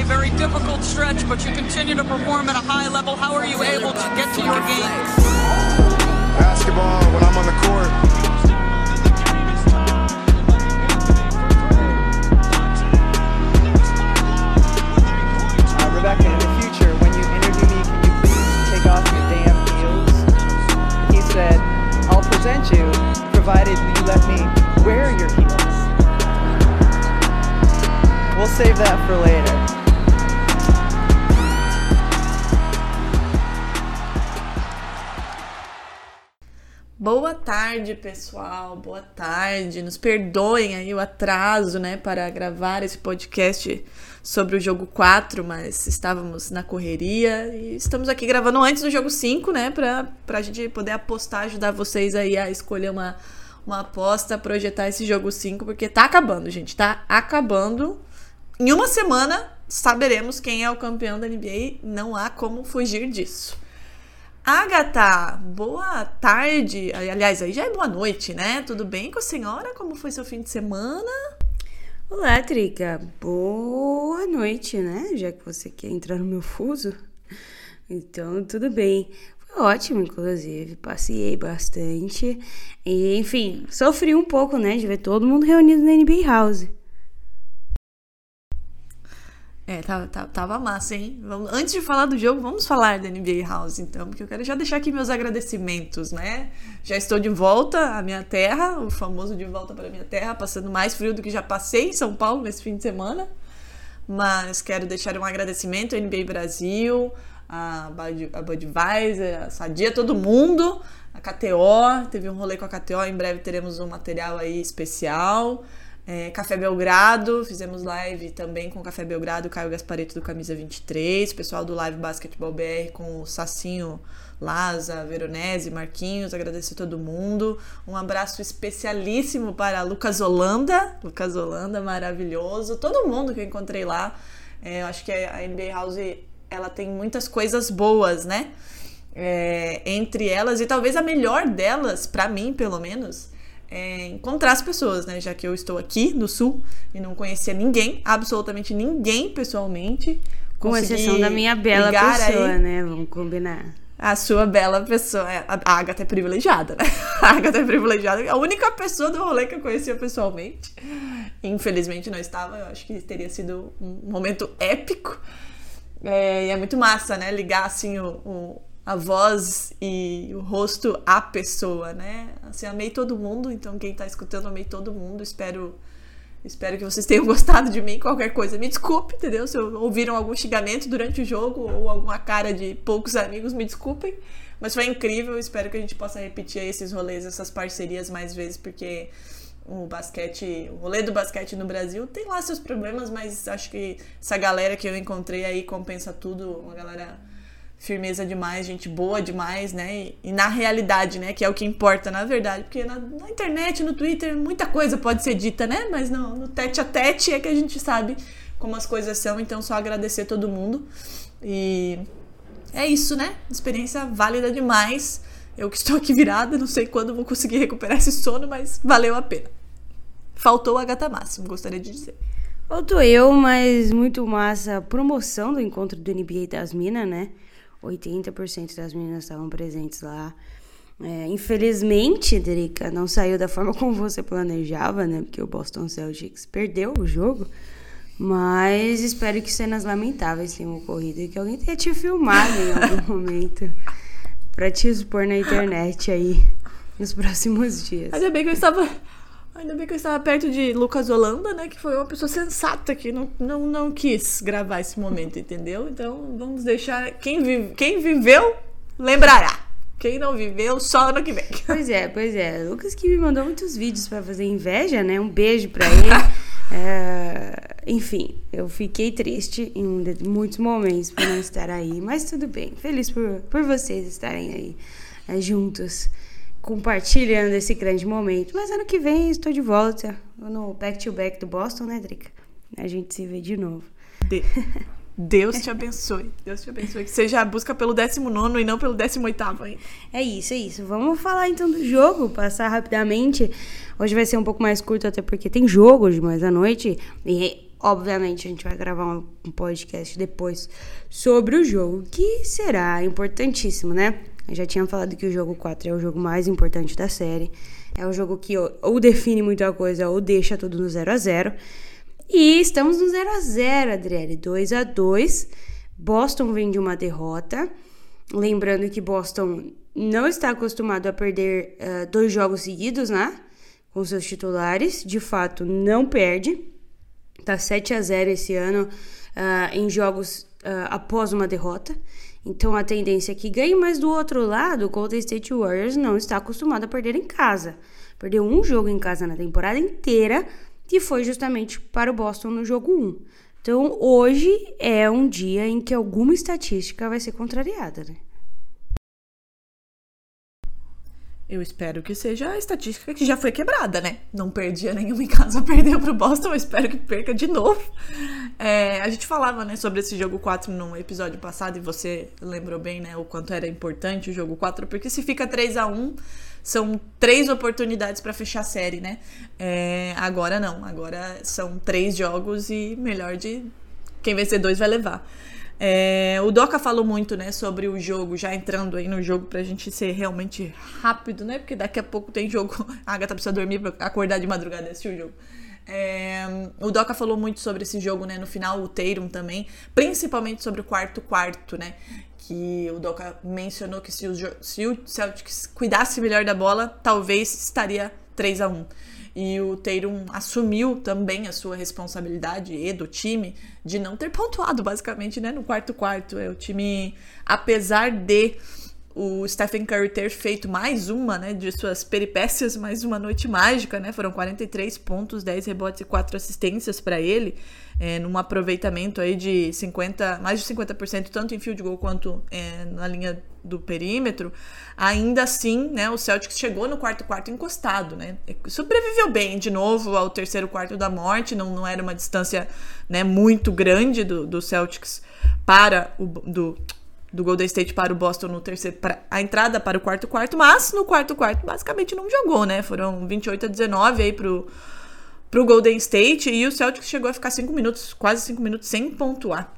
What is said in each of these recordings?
a very difficult stretch, but you continue to perform at a high level. How are you able to get to your game? Basketball, when I'm on the court, Rebecca, in the future, when you interview me, can you please take off your damn heels? He said, I'll present you, provided you let me wear your heels. We'll save that for later. Boa tarde, pessoal. Boa tarde. Nos perdoem aí o atraso, né, para gravar esse podcast sobre o jogo 4, mas estávamos na correria e estamos aqui gravando antes do jogo 5, né, para a gente poder apostar, ajudar vocês aí a escolher uma, uma aposta, projetar esse jogo 5, porque tá acabando, gente, tá acabando. Em uma semana saberemos quem é o campeão da NBA, não há como fugir disso. Agatha, boa tarde. Aliás, aí já é boa noite, né? Tudo bem com a senhora? Como foi seu fim de semana? Olá, Trica. Boa noite, né? Já que você quer entrar no meu fuso. Então, tudo bem. Foi ótimo, inclusive. Passei bastante. E, enfim, sofri um pouco, né? De ver todo mundo reunido na NBA House. É, tava, tava, tava massa, hein? Vamos, antes de falar do jogo, vamos falar da NBA House, então, porque eu quero já deixar aqui meus agradecimentos, né? Já estou de volta à minha terra, o famoso de volta para a minha terra, passando mais frio do que já passei em São Paulo nesse fim de semana. Mas quero deixar um agradecimento à NBA Brasil, a, Bud, a Budweiser, a Sadia, todo mundo, a KTO, teve um rolê com a KTO, em breve teremos um material aí especial. É, Café Belgrado, fizemos live também com o Café Belgrado, Caio Gaspareto do Camisa 23, pessoal do Live Basketball BR com o Sacinho, Laza, Veronese, Marquinhos, agradecer todo mundo. Um abraço especialíssimo para Lucas Holanda, Lucas Holanda, maravilhoso. Todo mundo que eu encontrei lá. É, eu acho que a NBA House ela tem muitas coisas boas, né? É, entre elas, e talvez a melhor delas, para mim pelo menos, é, encontrar as pessoas, né? Já que eu estou aqui no sul e não conhecia ninguém, absolutamente ninguém pessoalmente. Com exceção da minha bela pessoa, aí. né? Vamos combinar. A sua bela pessoa. É, A a Agatha é privilegiada, né? A Agatha é privilegiada. A única pessoa do rolê que eu conhecia pessoalmente. Infelizmente não estava. Eu acho que teria sido um momento épico. É, e é muito massa, né? Ligar assim o, o- a voz e o rosto à pessoa, né? Assim, amei todo mundo. Então quem tá escutando, amei todo mundo. Espero Espero que vocês tenham gostado de mim. Qualquer coisa, me desculpe, entendeu? Se ouviram algum xingamento durante o jogo ou alguma cara de poucos amigos, me desculpem. Mas foi incrível. Espero que a gente possa repetir esses rolês, essas parcerias mais vezes, porque o basquete, o rolê do basquete no Brasil tem lá seus problemas, mas acho que essa galera que eu encontrei aí compensa tudo. Uma galera firmeza demais, gente boa demais, né? E, e na realidade, né? Que é o que importa, na verdade. Porque na, na internet, no Twitter, muita coisa pode ser dita, né? Mas no, no tete a tete é que a gente sabe como as coisas são. Então, só agradecer todo mundo. E é isso, né? Experiência válida demais. Eu que estou aqui virada, não sei quando vou conseguir recuperar esse sono, mas valeu a pena. Faltou a gata máximo, gostaria de dizer. Faltou eu, mas muito massa promoção do encontro do NBA das Minas, né? 80% das meninas estavam presentes lá. É, infelizmente, Drica, não saiu da forma como você planejava, né? Porque o Boston Celtics perdeu o jogo. Mas espero que cenas lamentáveis tenham ocorrido e que alguém tenha te filmado em algum momento pra te expor na internet aí nos próximos dias. Ainda bem que eu estava. Ainda bem que eu estava perto de Lucas Holanda, né? Que foi uma pessoa sensata que não, não, não quis gravar esse momento, entendeu? Então vamos deixar. Quem, vive, quem viveu, lembrará. Quem não viveu, só ano que vem. Pois é, pois é. Lucas que me mandou muitos vídeos pra fazer inveja, né? Um beijo pra ele. É, enfim, eu fiquei triste em muitos momentos por não estar aí, mas tudo bem. Feliz por, por vocês estarem aí é, juntos, compartilhando esse grande momento. Mas ano que vem estou de volta no Back to Back do Boston, né, Drica? A gente se vê de novo. De- Deus te abençoe. Deus te abençoe. Que seja a busca pelo 19 e não pelo 18 ainda. É isso, é isso. Vamos falar então do jogo, passar rapidamente. Hoje vai ser um pouco mais curto, até porque tem jogo hoje mais à noite. E obviamente a gente vai gravar um podcast depois sobre o jogo, que será importantíssimo, né? Eu já tinha falado que o jogo 4 é o jogo mais importante da série. É o jogo que ou define muita coisa ou deixa tudo no 0 a 0 E estamos no 0 a 0 Adriele. 2 a 2 Boston vem de uma derrota. Lembrando que Boston não está acostumado a perder uh, dois jogos seguidos, né? Com seus titulares. De fato, não perde. Tá 7 a 0 esse ano uh, em jogos uh, após uma derrota. Então a tendência é que ganhe, mas do outro lado, o Golden State Warriors não está acostumado a perder em casa. Perdeu um jogo em casa na temporada inteira, que foi justamente para o Boston no jogo 1. Então hoje é um dia em que alguma estatística vai ser contrariada, né? Eu espero que seja a estatística que já foi quebrada, né? Não perdia nenhuma em casa, perdeu pro Boston, eu espero que perca de novo. É, a gente falava, né, sobre esse jogo 4 no episódio passado, e você lembrou bem, né, o quanto era importante o jogo 4, porque se fica 3 a 1 são três oportunidades para fechar a série, né? É, agora não, agora são três jogos e melhor de quem vencer dois vai levar. É, o Doca falou muito, né, sobre o jogo, já entrando aí no jogo pra gente ser realmente rápido, né? Porque daqui a pouco tem jogo. A Agatha precisa dormir pra acordar de madrugada e assistir o jogo. É, o Doca falou muito sobre esse jogo, né? No final, o Teirum também, principalmente sobre o quarto quarto, né? Que o Doca mencionou que se o, se o Celtics cuidasse melhor da bola, talvez estaria 3 a 1 e o Tatum assumiu também a sua responsabilidade e do time de não ter pontuado, basicamente, né, no quarto quarto. É o time, apesar de o Stephen Curry ter feito mais uma, né, de suas peripécias, mais uma noite mágica, né? Foram 43 pontos, 10 rebotes e 4 assistências para ele é, num aproveitamento aí de 50, mais de 50%, tanto em field goal quanto é, na linha do perímetro, ainda assim, né, o Celtics chegou no quarto quarto encostado, né? Sobreviveu bem de novo ao terceiro quarto da morte, não, não era uma distância né, muito grande do, do Celtics para o do, do Golden State para o Boston no terceiro para a entrada para o quarto quarto, mas no quarto quarto basicamente não jogou, né? Foram 28 a 19 aí pro pro Golden State e o Celtics chegou a ficar cinco minutos, quase cinco minutos sem pontuar.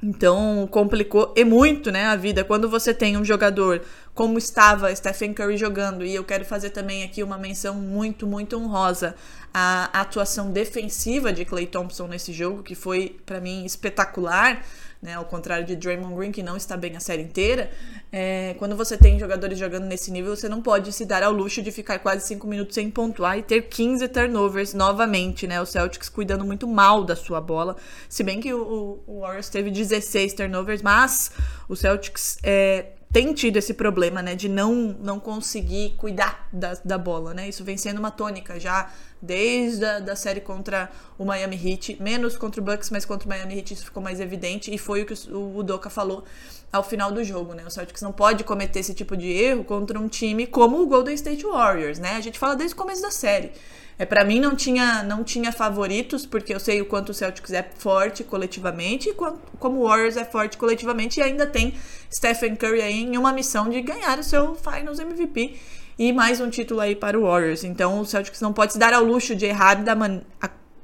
Então complicou e muito, né, a vida quando você tem um jogador como estava Stephen Curry jogando e eu quero fazer também aqui uma menção muito muito honrosa à atuação defensiva de Clay Thompson nesse jogo que foi para mim espetacular né? Ao contrário de Draymond Green, que não está bem a série inteira. É, quando você tem jogadores jogando nesse nível, você não pode se dar ao luxo de ficar quase 5 minutos sem pontuar e ter 15 turnovers novamente, né? O Celtics cuidando muito mal da sua bola. Se bem que o, o Warriors teve 16 turnovers, mas o Celtics é, tem tido esse problema, né, de não, não conseguir cuidar da, da bola, né? Isso vem sendo uma tônica já desde a da série contra o Miami Heat, menos contra o Bucks, mas contra o Miami Heat isso ficou mais evidente e foi o que o, o Doka falou ao final do jogo, né? O Celtics não pode cometer esse tipo de erro contra um time como o Golden State Warriors, né? A gente fala desde o começo da série. É, para mim não tinha, não tinha favoritos, porque eu sei o quanto o Celtics é forte coletivamente e como o Warriors é forte coletivamente e ainda tem Stephen Curry aí em uma missão de ganhar o seu Finals MVP e mais um título aí para o Warriors. Então o Celtics não pode se dar ao luxo de errar da man...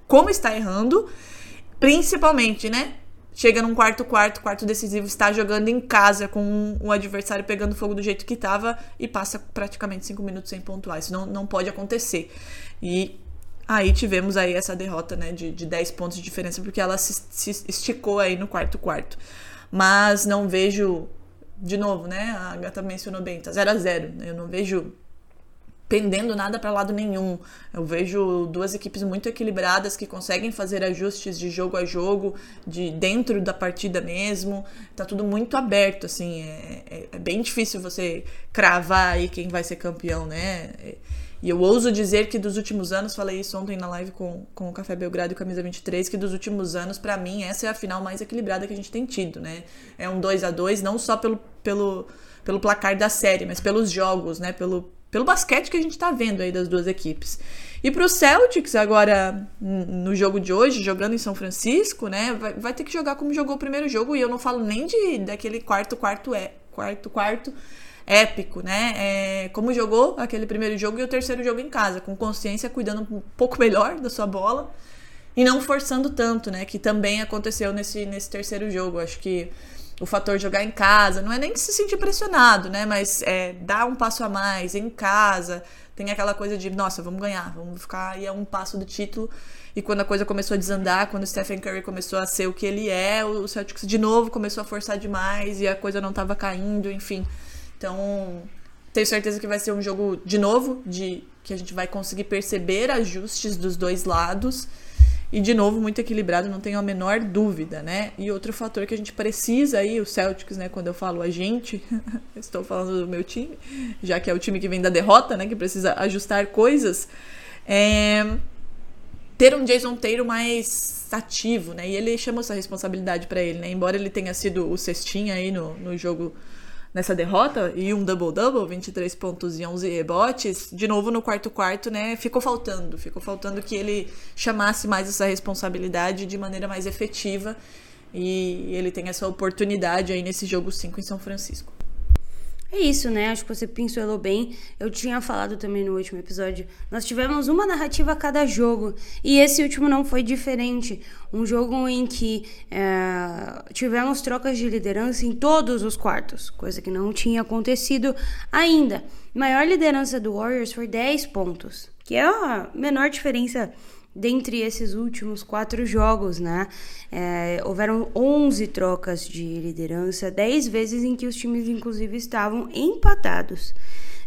como está errando, principalmente, né? Chega num quarto quarto, quarto decisivo, está jogando em casa com o adversário pegando fogo do jeito que estava e passa praticamente cinco minutos sem pontuar. Isso não, não pode acontecer. E aí tivemos aí essa derrota, né, de, de 10 pontos de diferença, porque ela se, se esticou aí no quarto quarto. Mas não vejo, de novo, né, a Gata mencionou bem, tá 0 a 0 Eu não vejo pendendo nada para lado nenhum. Eu vejo duas equipes muito equilibradas que conseguem fazer ajustes de jogo a jogo, de dentro da partida mesmo. Tá tudo muito aberto, assim. É, é, é bem difícil você cravar aí quem vai ser campeão, né? E eu ouso dizer que dos últimos anos, falei isso ontem na live com, com o Café Belgrado e Camisa 23, que dos últimos anos, para mim, essa é a final mais equilibrada que a gente tem tido, né? É um 2 a 2 não só pelo, pelo, pelo placar da série, mas pelos jogos, né? Pelo, pelo basquete que a gente está vendo aí das duas equipes. E para o Celtics, agora no jogo de hoje, jogando em São Francisco, né, vai, vai, ter que jogar como jogou o primeiro jogo, e eu não falo nem de daquele quarto, quarto, é, quarto, quarto épico, né? É, como jogou aquele primeiro jogo e o terceiro jogo em casa, com consciência, cuidando um pouco melhor da sua bola. e não forçando tanto, né? Que também aconteceu nesse, nesse terceiro jogo. Acho que o fator jogar em casa, não é nem se sentir pressionado, né? Mas é, dar um passo a mais em casa, tem aquela coisa de, nossa, vamos ganhar, vamos ficar aí a um passo do título. E quando a coisa começou a desandar, quando o Stephen Curry começou a ser o que ele é, o Celtics de novo começou a forçar demais e a coisa não tava caindo, enfim. Então, tenho certeza que vai ser um jogo de novo, de que a gente vai conseguir perceber ajustes dos dois lados. E de novo, muito equilibrado, não tenho a menor dúvida, né? E outro fator que a gente precisa aí, o Celtics, né? Quando eu falo a gente, estou falando do meu time, já que é o time que vem da derrota, né? Que precisa ajustar coisas. É ter um Jason Taylor mais ativo, né? E ele chamou essa responsabilidade para ele, né? Embora ele tenha sido o cestinha aí no, no jogo nessa derrota e um double-double, 23 pontos e 11 rebotes, de novo no quarto quarto, né, ficou faltando, ficou faltando que ele chamasse mais essa responsabilidade de maneira mais efetiva e ele tem essa oportunidade aí nesse jogo 5 em São Francisco. É isso, né? Acho que você pincelou bem. Eu tinha falado também no último episódio. Nós tivemos uma narrativa a cada jogo. E esse último não foi diferente. Um jogo em que é, tivemos trocas de liderança em todos os quartos, coisa que não tinha acontecido ainda. Maior liderança do Warriors foi 10 pontos, que é a menor diferença dentre esses últimos quatro jogos, né? É, houveram 11 trocas de liderança, 10 vezes em que os times, inclusive, estavam empatados.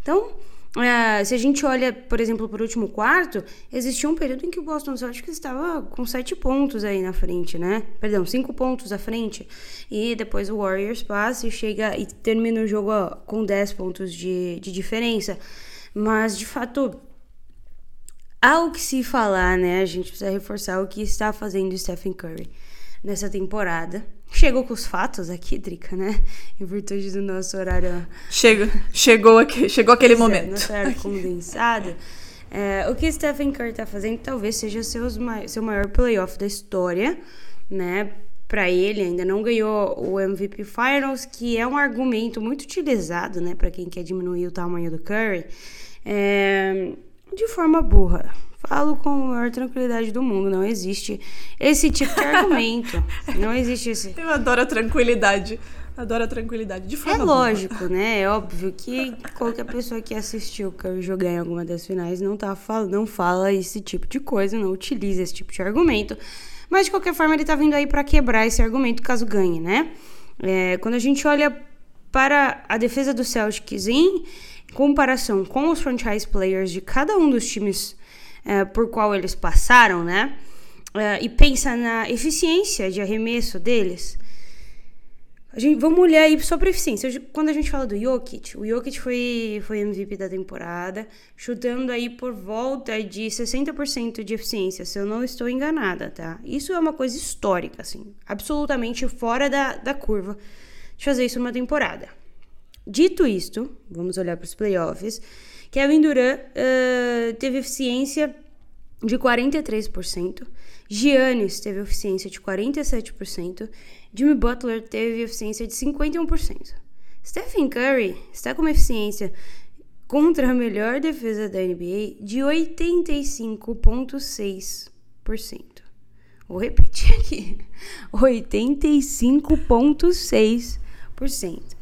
Então, é, se a gente olha, por exemplo, para o último quarto, existia um período em que o Boston Celtics estava com 7 pontos aí na frente, né? Perdão, 5 pontos à frente. E depois o Warriors passa e chega e termina o jogo com 10 pontos de, de diferença. Mas, de fato, Há o que se falar, né? A gente precisa reforçar o que está fazendo o Stephen Curry nessa temporada. Chegou com os fatos aqui, Drica, né? Em virtude do nosso horário. Chega, chegou, aqui, chegou aquele é, momento. Nosso horário condensado. É, o que Stephen Curry está fazendo talvez seja seus, seu maior playoff da história, né? Para ele, ainda não ganhou o MVP Finals, que é um argumento muito utilizado, né? Para quem quer diminuir o tamanho do Curry. É, de forma burra. Falo com a maior tranquilidade do mundo. Não existe esse tipo de argumento. Não existe esse. Eu adoro a tranquilidade. Adoro a tranquilidade. De forma é lógico, né? É óbvio que qualquer pessoa que assistiu Curry jogar em alguma das finais não, tá, não fala esse tipo de coisa, não utiliza esse tipo de argumento. Mas de qualquer forma, ele tá vindo aí para quebrar esse argumento caso ganhe, né? É, quando a gente olha para a defesa do Celtics em comparação com os franchise players de cada um dos times é, por qual eles passaram, né? É, e pensa na eficiência de arremesso deles. A gente, vamos olhar aí só para eficiência. Quando a gente fala do Jokic, o Jokic foi, foi MVP da temporada, chutando aí por volta de 60% de eficiência, se eu não estou enganada, tá? Isso é uma coisa histórica, assim, absolutamente fora da, da curva de fazer isso numa temporada. Dito isto, vamos olhar para os playoffs. Kevin Durant uh, teve eficiência de 43%. Giannis teve eficiência de 47%. Jimmy Butler teve eficiência de 51%. Stephen Curry está com uma eficiência contra a melhor defesa da NBA de 85,6%. Vou repetir aqui: 85,6%.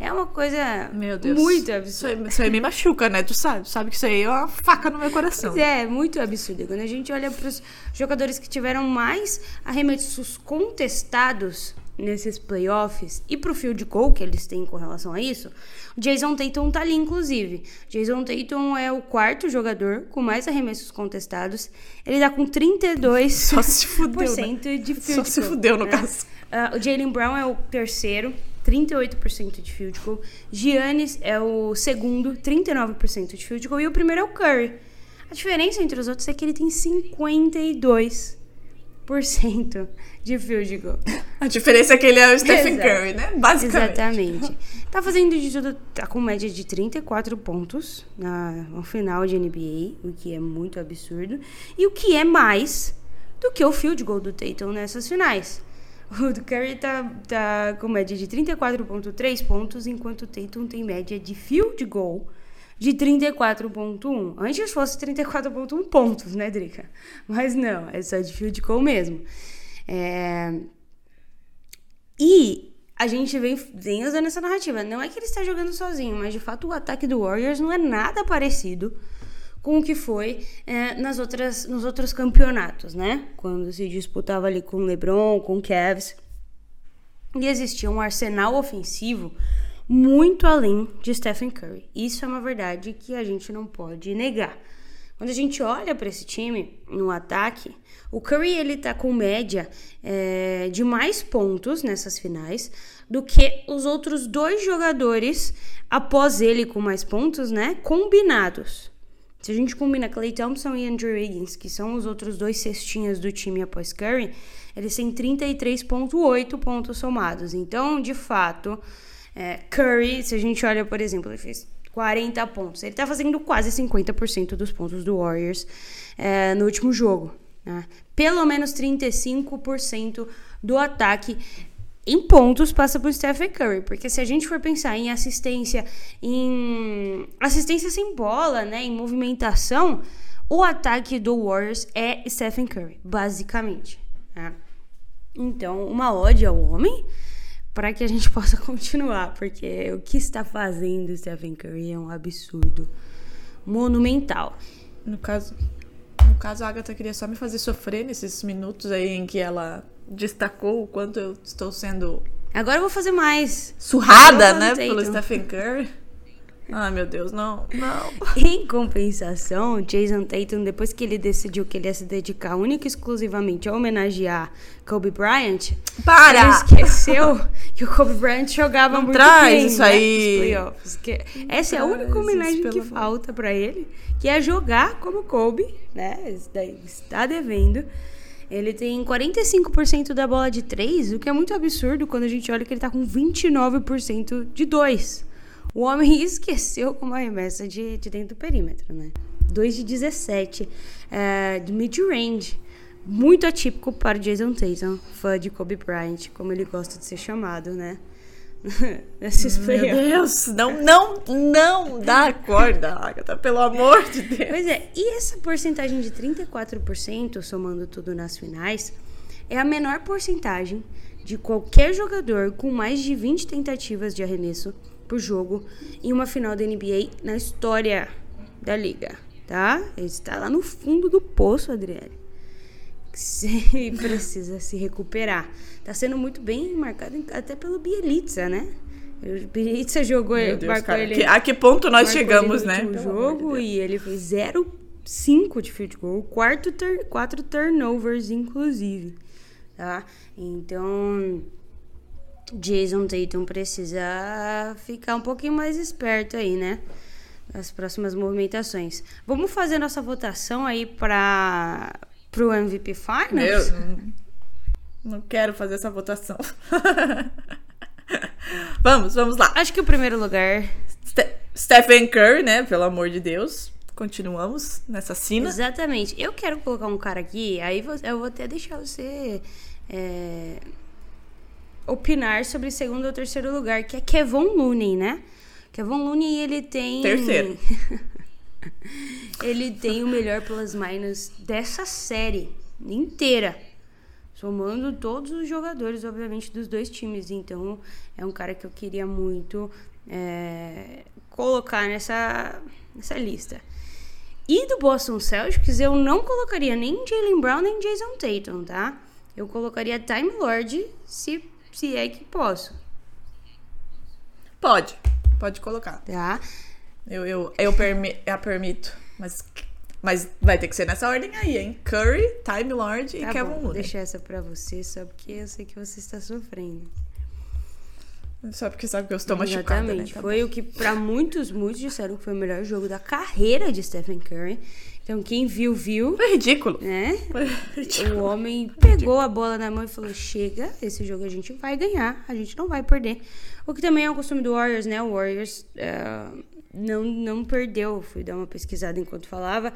É uma coisa Meu Deus. muito absurda. Isso aí, isso aí me machuca, né? Tu sabe, sabe que isso aí é uma faca no meu coração. Pois é, muito absurdo. Quando a gente olha para os jogadores que tiveram mais arremessos contestados nesses playoffs e pro field goal que eles têm com relação a isso, o Jason Tatum tá ali, inclusive. Jason Tatum é o quarto jogador com mais arremessos contestados. Ele tá com 32% Só se fudeu, né? de field Só goal. se fudeu, no né? caso. Uh, o Jalen Brown é o terceiro, 38% de field goal. Giannis é o segundo, 39% de field goal. E o primeiro é o Curry. A diferença entre os outros é que ele tem 52% de field goal. A diferença é que ele é o Stephen Exato. Curry, né? Basicamente. Exatamente. Tá fazendo de tudo, tá com média de 34 pontos na, no final de NBA, o que é muito absurdo. E o que é mais do que o field goal do Tatum nessas finais. O do Curry tá, tá com média de 34,3 pontos, enquanto o Tatum tem média de field goal de 34.1. Antes fosse 34.1 pontos, né, Drica? Mas não, é só de field goal mesmo. É... E a gente vem, vem usando essa narrativa. Não é que ele está jogando sozinho, mas de fato o ataque do Warriors não é nada parecido com o que foi é, nas outras, nos outros campeonatos, né? Quando se disputava ali com LeBron, com Cavs. E existia um arsenal ofensivo muito além de Stephen Curry. Isso é uma verdade que a gente não pode negar. Quando a gente olha para esse time no ataque, o Curry ele tá com média é, de mais pontos nessas finais do que os outros dois jogadores após ele com mais pontos, né? Combinados. Se a gente combina Clay Thompson e Andrew Wiggins, que são os outros dois cestinhas do time após Curry, eles têm 33,8 pontos somados. Então, de fato, é, Curry, se a gente olha, por exemplo, ele fez 40 pontos. Ele tá fazendo quase 50% dos pontos do Warriors é, no último jogo. Né? Pelo menos 35% do ataque em pontos passa por Stephen Curry, porque se a gente for pensar em assistência, em assistência sem bola, né, em movimentação, o ataque do Warriors é Stephen Curry, basicamente. Né? Então, uma ode ao homem para que a gente possa continuar, porque o que está fazendo Stephen Curry é um absurdo monumental. No caso, no caso, a Agatha queria só me fazer sofrer nesses minutos aí em que ela destacou o quanto eu estou sendo Agora eu vou fazer mais. surrada, né, pelo Stephen Curry. Ai, meu Deus, não, não. Em compensação, Jason Tatum, depois que ele decidiu que ele ia se dedicar única e exclusivamente a homenagear Kobe Bryant, Para! ele esqueceu que o Kobe Bryant jogava Não muito traz bem isso né, aí. playoffs. Que essa é a única homenagem que amor. falta pra ele, que é jogar como Kobe, né? Isso daí está devendo. Ele tem 45% da bola de 3, o que é muito absurdo quando a gente olha que ele tá com 29% de 2. O homem esqueceu como arremessa de, de dentro do perímetro, né? 2 de 17 é, de mid-range. Muito atípico para o Jason Tatum, fã de Kobe Bryant, como ele gosta de ser chamado, né? Nesses Meu. Deus, não, não, não dá corda, Agatha, pelo amor de Deus. Pois é, e essa porcentagem de 34%, somando tudo nas finais, é a menor porcentagem de qualquer jogador com mais de 20 tentativas de arremesso por jogo em uma final da NBA na história da liga, tá? Ele está lá no fundo do poço, Adriele. Se precisa se recuperar. Tá sendo muito bem marcado até pelo Bielitsa, né? O Bielitsa jogou, Deus, marcou cara, ele que- a que ponto nós chegamos, né? de jogo Deus. e ele fez 0,5 de field goal, quarto tur quatro turnovers, inclusive. Tá? Então, Jason Tatum precisa ficar um pouquinho mais esperto aí, né? Nas próximas movimentações. Vamos fazer nossa votação aí para pro MVP Finals? Meu, não, quero fazer essa votação. vamos, vamos lá. Acho que o primeiro lugar. Ste- Stephen Curry, né? Pelo amor de Deus. Continuamos nessa cena. Exatamente. Eu quero colocar um cara aqui, aí eu vou até deixar você é, opinar sobre segundo ou terceiro lugar, que é Kevon Looney, né? Kevon Looney, ele tem... Terceiro. ele tem o melhor plus minus dessa série inteira. Somando todos os jogadores, obviamente, dos dois times. Então, é um cara que eu queria muito é, colocar nessa, nessa lista. E do Boston Celtics, eu não colocaria nem Jalen Brown nem Jason Tatum, tá? Eu colocaria Time Lord, se, se é que posso, Pode, pode colocar. tá? Eu, eu, eu, permi eu permito. Mas, mas vai ter que ser nessa ordem aí, hein? Curry, Time Lord e Tá Kevin bom, vou Looney. deixar essa pra você, só porque eu sei que você está sofrendo. Só porque sabe que eu estou machucada, né? Exatamente. Tá foi o que pra muitos, muitos disseram que foi o melhor jogo da carreira de Stephen Curry. Então quem viu, viu, Foi ridículo. né? Foi ridículo. O homem pegou a bola na mão e falou: chega, esse jogo a gente vai ganhar, a gente não vai perder. O que também é o costume do Warriors, né? O Warriors é, não, não perdeu, fui dar uma pesquisada enquanto falava.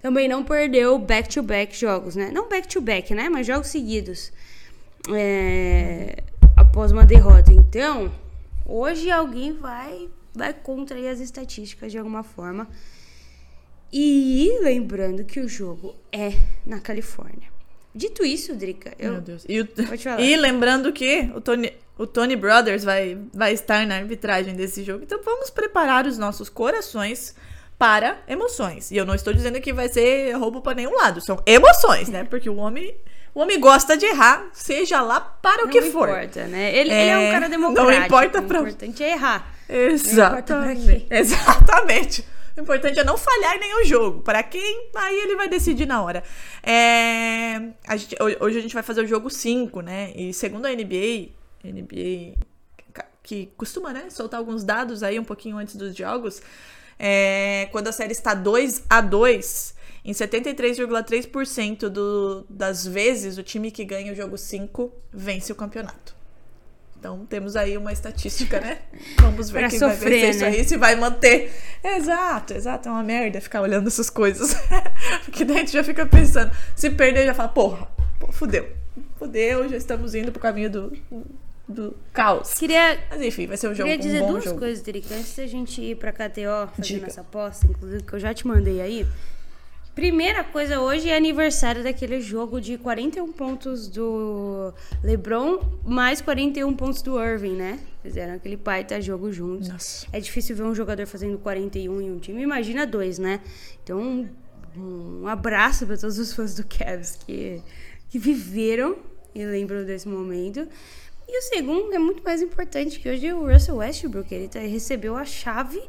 Também não perdeu back-to-back jogos, né? Não back-to-back, né? Mas jogos seguidos. É, após uma derrota. Então, hoje alguém vai vai contra as estatísticas de alguma forma. E lembrando que o jogo é na Califórnia. Dito isso, Drica, eu. Meu Deus. E, o- e lembrando que o Tony, o Tony Brothers vai, vai estar na arbitragem desse jogo. Então vamos preparar os nossos corações para emoções. E eu não estou dizendo que vai ser roubo para nenhum lado. São emoções, né? Porque o homem, o homem gosta de errar, seja lá para o Não que for. importa, né? Ele ele é, um É, cara não democrático. importa o pra- importante é errar. importa pra Exatamente. quê. Exatamente. O importante é não falhar em nenhum jogo. Para quem, aí ele vai decidir na hora. É, a gente- ho- hoje a gente vai fazer o jogo 5, né? E segundo a NBA, NBA que costuma, né, soltar alguns dados aí um pouquinho antes dos jogos, é, quando a série está 2 a 2 em 73,3% do, das vezes o time que ganha o jogo 5 vence o campeonato. Então temos aí uma estatística, né? Vamos ver quem vai sofrer, vencer isso né? aí, se vai manter. Exato, exato. É uma merda ficar olhando essas coisas. Porque daí a gente já fica pensando. Se perder, já fala, porra, pô, fudeu. Fudeu, já estamos indo pro caminho do, do caos. Queria, Mas enfim, vai ser um jogo queria dizer um bom duas jogo. coisas, Drica, antes da gente ir pra KTO fazendo Diga. essa aposta, inclusive que eu já te mandei aí. Primeira coisa, hoje é aniversário daquele jogo de 41 pontos do LeBron, mais 41 pontos do Irving, né? Fizeram aquele baita jogo juntos. Nossa. É difícil ver um jogador fazendo 41 em um time, imagina dois, né? Então, um, um abraço para todos os fãs do Cavs que, que viveram e lembram desse momento. E o segundo é muito mais importante, que hoje o Russell Westbrook, ele tá- recebeu a chave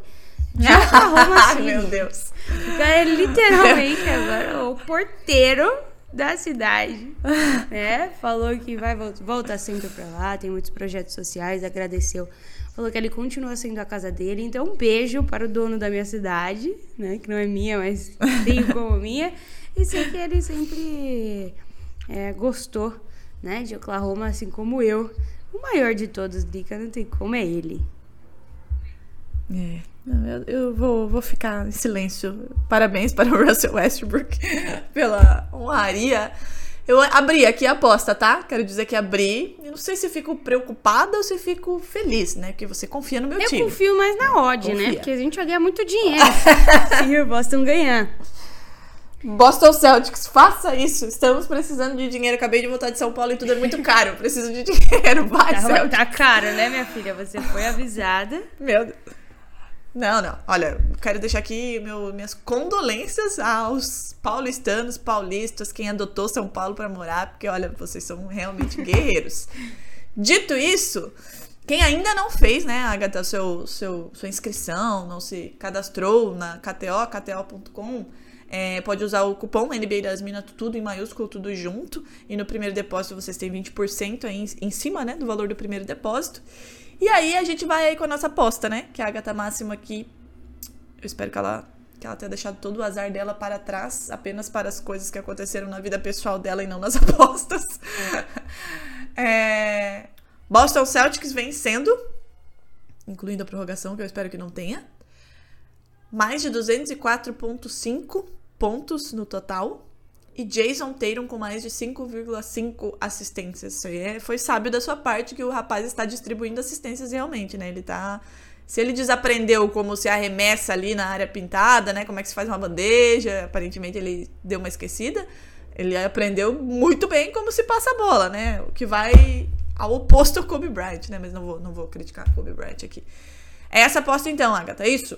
Oklahoma Ai, City. meu Deus. O cara é literalmente agora o porteiro da cidade, né? Falou que vai vol- voltar sempre pra lá, tem muitos projetos sociais, agradeceu. Falou que ele continua sendo a casa dele, então um beijo para o dono da minha cidade, né? Que não é minha, mas tenho como minha. E sei que ele sempre é, gostou, né? De Oklahoma, assim como eu. O maior de todos, Dica, não tem como, é ele. É, eu, eu vou, vou ficar em silêncio. Parabéns para o Russell Westbrook pela honraria. Eu abri aqui a aposta, tá? Quero dizer que abri. Eu não sei se fico preocupada ou se fico feliz, né? Porque você confia no meu Eu time. confio mais na odd, né? Confia. Porque a gente vai ganhar muito dinheiro. Se o Boston ganhar. Boston Celtics, faça isso. Estamos precisando de dinheiro. Acabei de voltar de São Paulo e tudo é muito caro. Preciso de dinheiro. Vai, Tá, Celtics. tá caro, né, minha filha? Você foi avisada. Meu Deus. Não, não. Olha, quero deixar aqui meu, minhas condolências aos paulistanos, paulistas, quem adotou São Paulo para morar, porque olha, vocês são realmente guerreiros. Dito isso, quem ainda não fez, né, Agatha, seu, seu, sua inscrição, não se cadastrou na KTO, kto.com, é, pode usar o cupom NBA das Minas, tudo em maiúsculo, tudo junto. E no primeiro depósito vocês têm 20% aí em, em cima, né, do valor do primeiro depósito. E aí a gente vai aí com a nossa aposta, né? Que a Agatha Máxima aqui. Eu espero que ela, que ela tenha deixado todo o azar dela para trás, apenas para as coisas que aconteceram na vida pessoal dela e não nas apostas. É, Boston Celtics vencendo, incluindo a prorrogação, que eu espero que não tenha. Mais de 204,5 pontos no total. E Jason Tatum com mais de 5,5 assistências. Isso aí é- foi sábio da sua parte que o rapaz está distribuindo assistências realmente, né? Ele tá. Se ele desaprendeu como se arremessa ali na área pintada, né? Como é que se faz uma bandeja, aparentemente ele deu uma esquecida. Ele aprendeu muito bem como se passa a bola, né? O que vai ao oposto do Kobe Bryant, né? Mas não vou, não vou criticar Kobe Bryant aqui. É essa aposta então, Agatha, é isso?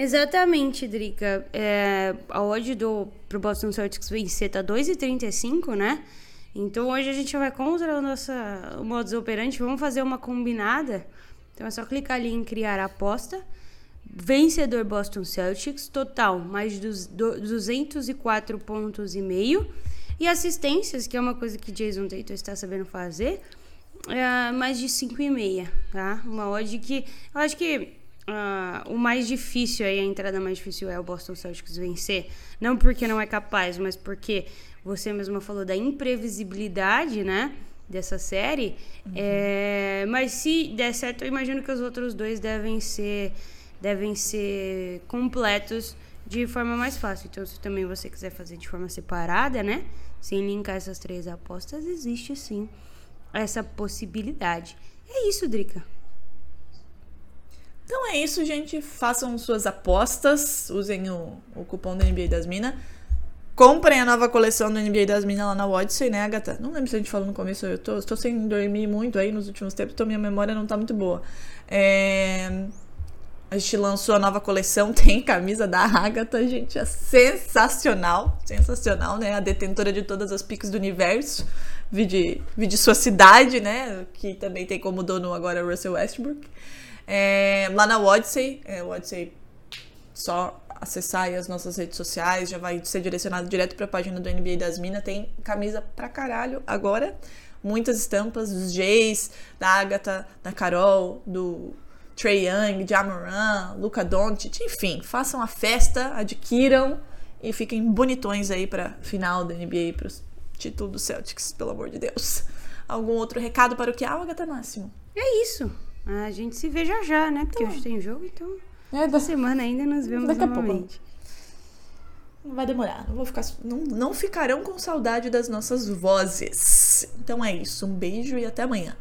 Exatamente, Drica. É, a odd do, pro Boston Celtics vencer tá 2,35, né? Então hoje a gente vai contra o nosso modus operandi. Vamos fazer uma combinada. Então é só clicar ali em criar aposta. Vencedor Boston Celtics, total mais de dos- do- 204 pontos e meio. E assistências, que é uma coisa que Jason Tatum está sabendo fazer, é mais de 5,5, tá? Uma odd que eu acho que ah, o mais difícil aí, a entrada mais difícil é o Boston Celtics vencer. Não porque não é capaz, mas porque você mesma falou da imprevisibilidade, né? Dessa série. É, mas se der certo, eu imagino que os outros dois devem ser, devem ser completos de forma mais fácil. Então, se também você quiser fazer de forma separada, né? Sem linkar essas três apostas, existe sim essa possibilidade. É isso, Drica. Então é isso, gente. Façam suas apostas. Usem o, o cupom da NBA das Minas. Comprem a nova coleção do NBA das Minas lá na Odyssey, né, Agatha? Não lembro se a gente falou no começo. Eu tô, tô sem dormir muito aí nos últimos tempos, então minha memória não tá muito boa. É... A gente lançou a nova coleção, tem camisa da Agatha, gente, é sensacional, sensacional, né? A detentora de todas as piques do universo, vi de, vi de sua cidade, né? Que também tem como dono agora Russell Westbrook. É, lá na Odyssey, é, Odyssey só acessar aí as nossas redes sociais, já vai ser direcionado direto para a página do NBA das Minas. Tem camisa pra caralho agora. Muitas estampas dos Jays, da Agatha, da Carol, do Trey Young, Jamoran, Luca Doncic, enfim, façam a festa, adquiram e fiquem bonitões aí para final da NBA para o título do Celtics, pelo amor de Deus. Algum outro recado para o que? Ah, Agatha Máximo. É isso. A gente se vê já já, né? Porque hoje tem jogo, então. É, Essa semana ainda nos vemos Daqui a pouco. novamente. Não vai demorar. Não, vou ficar, não, não ficarão com saudade das nossas vozes. Então é isso. Um beijo e até amanhã.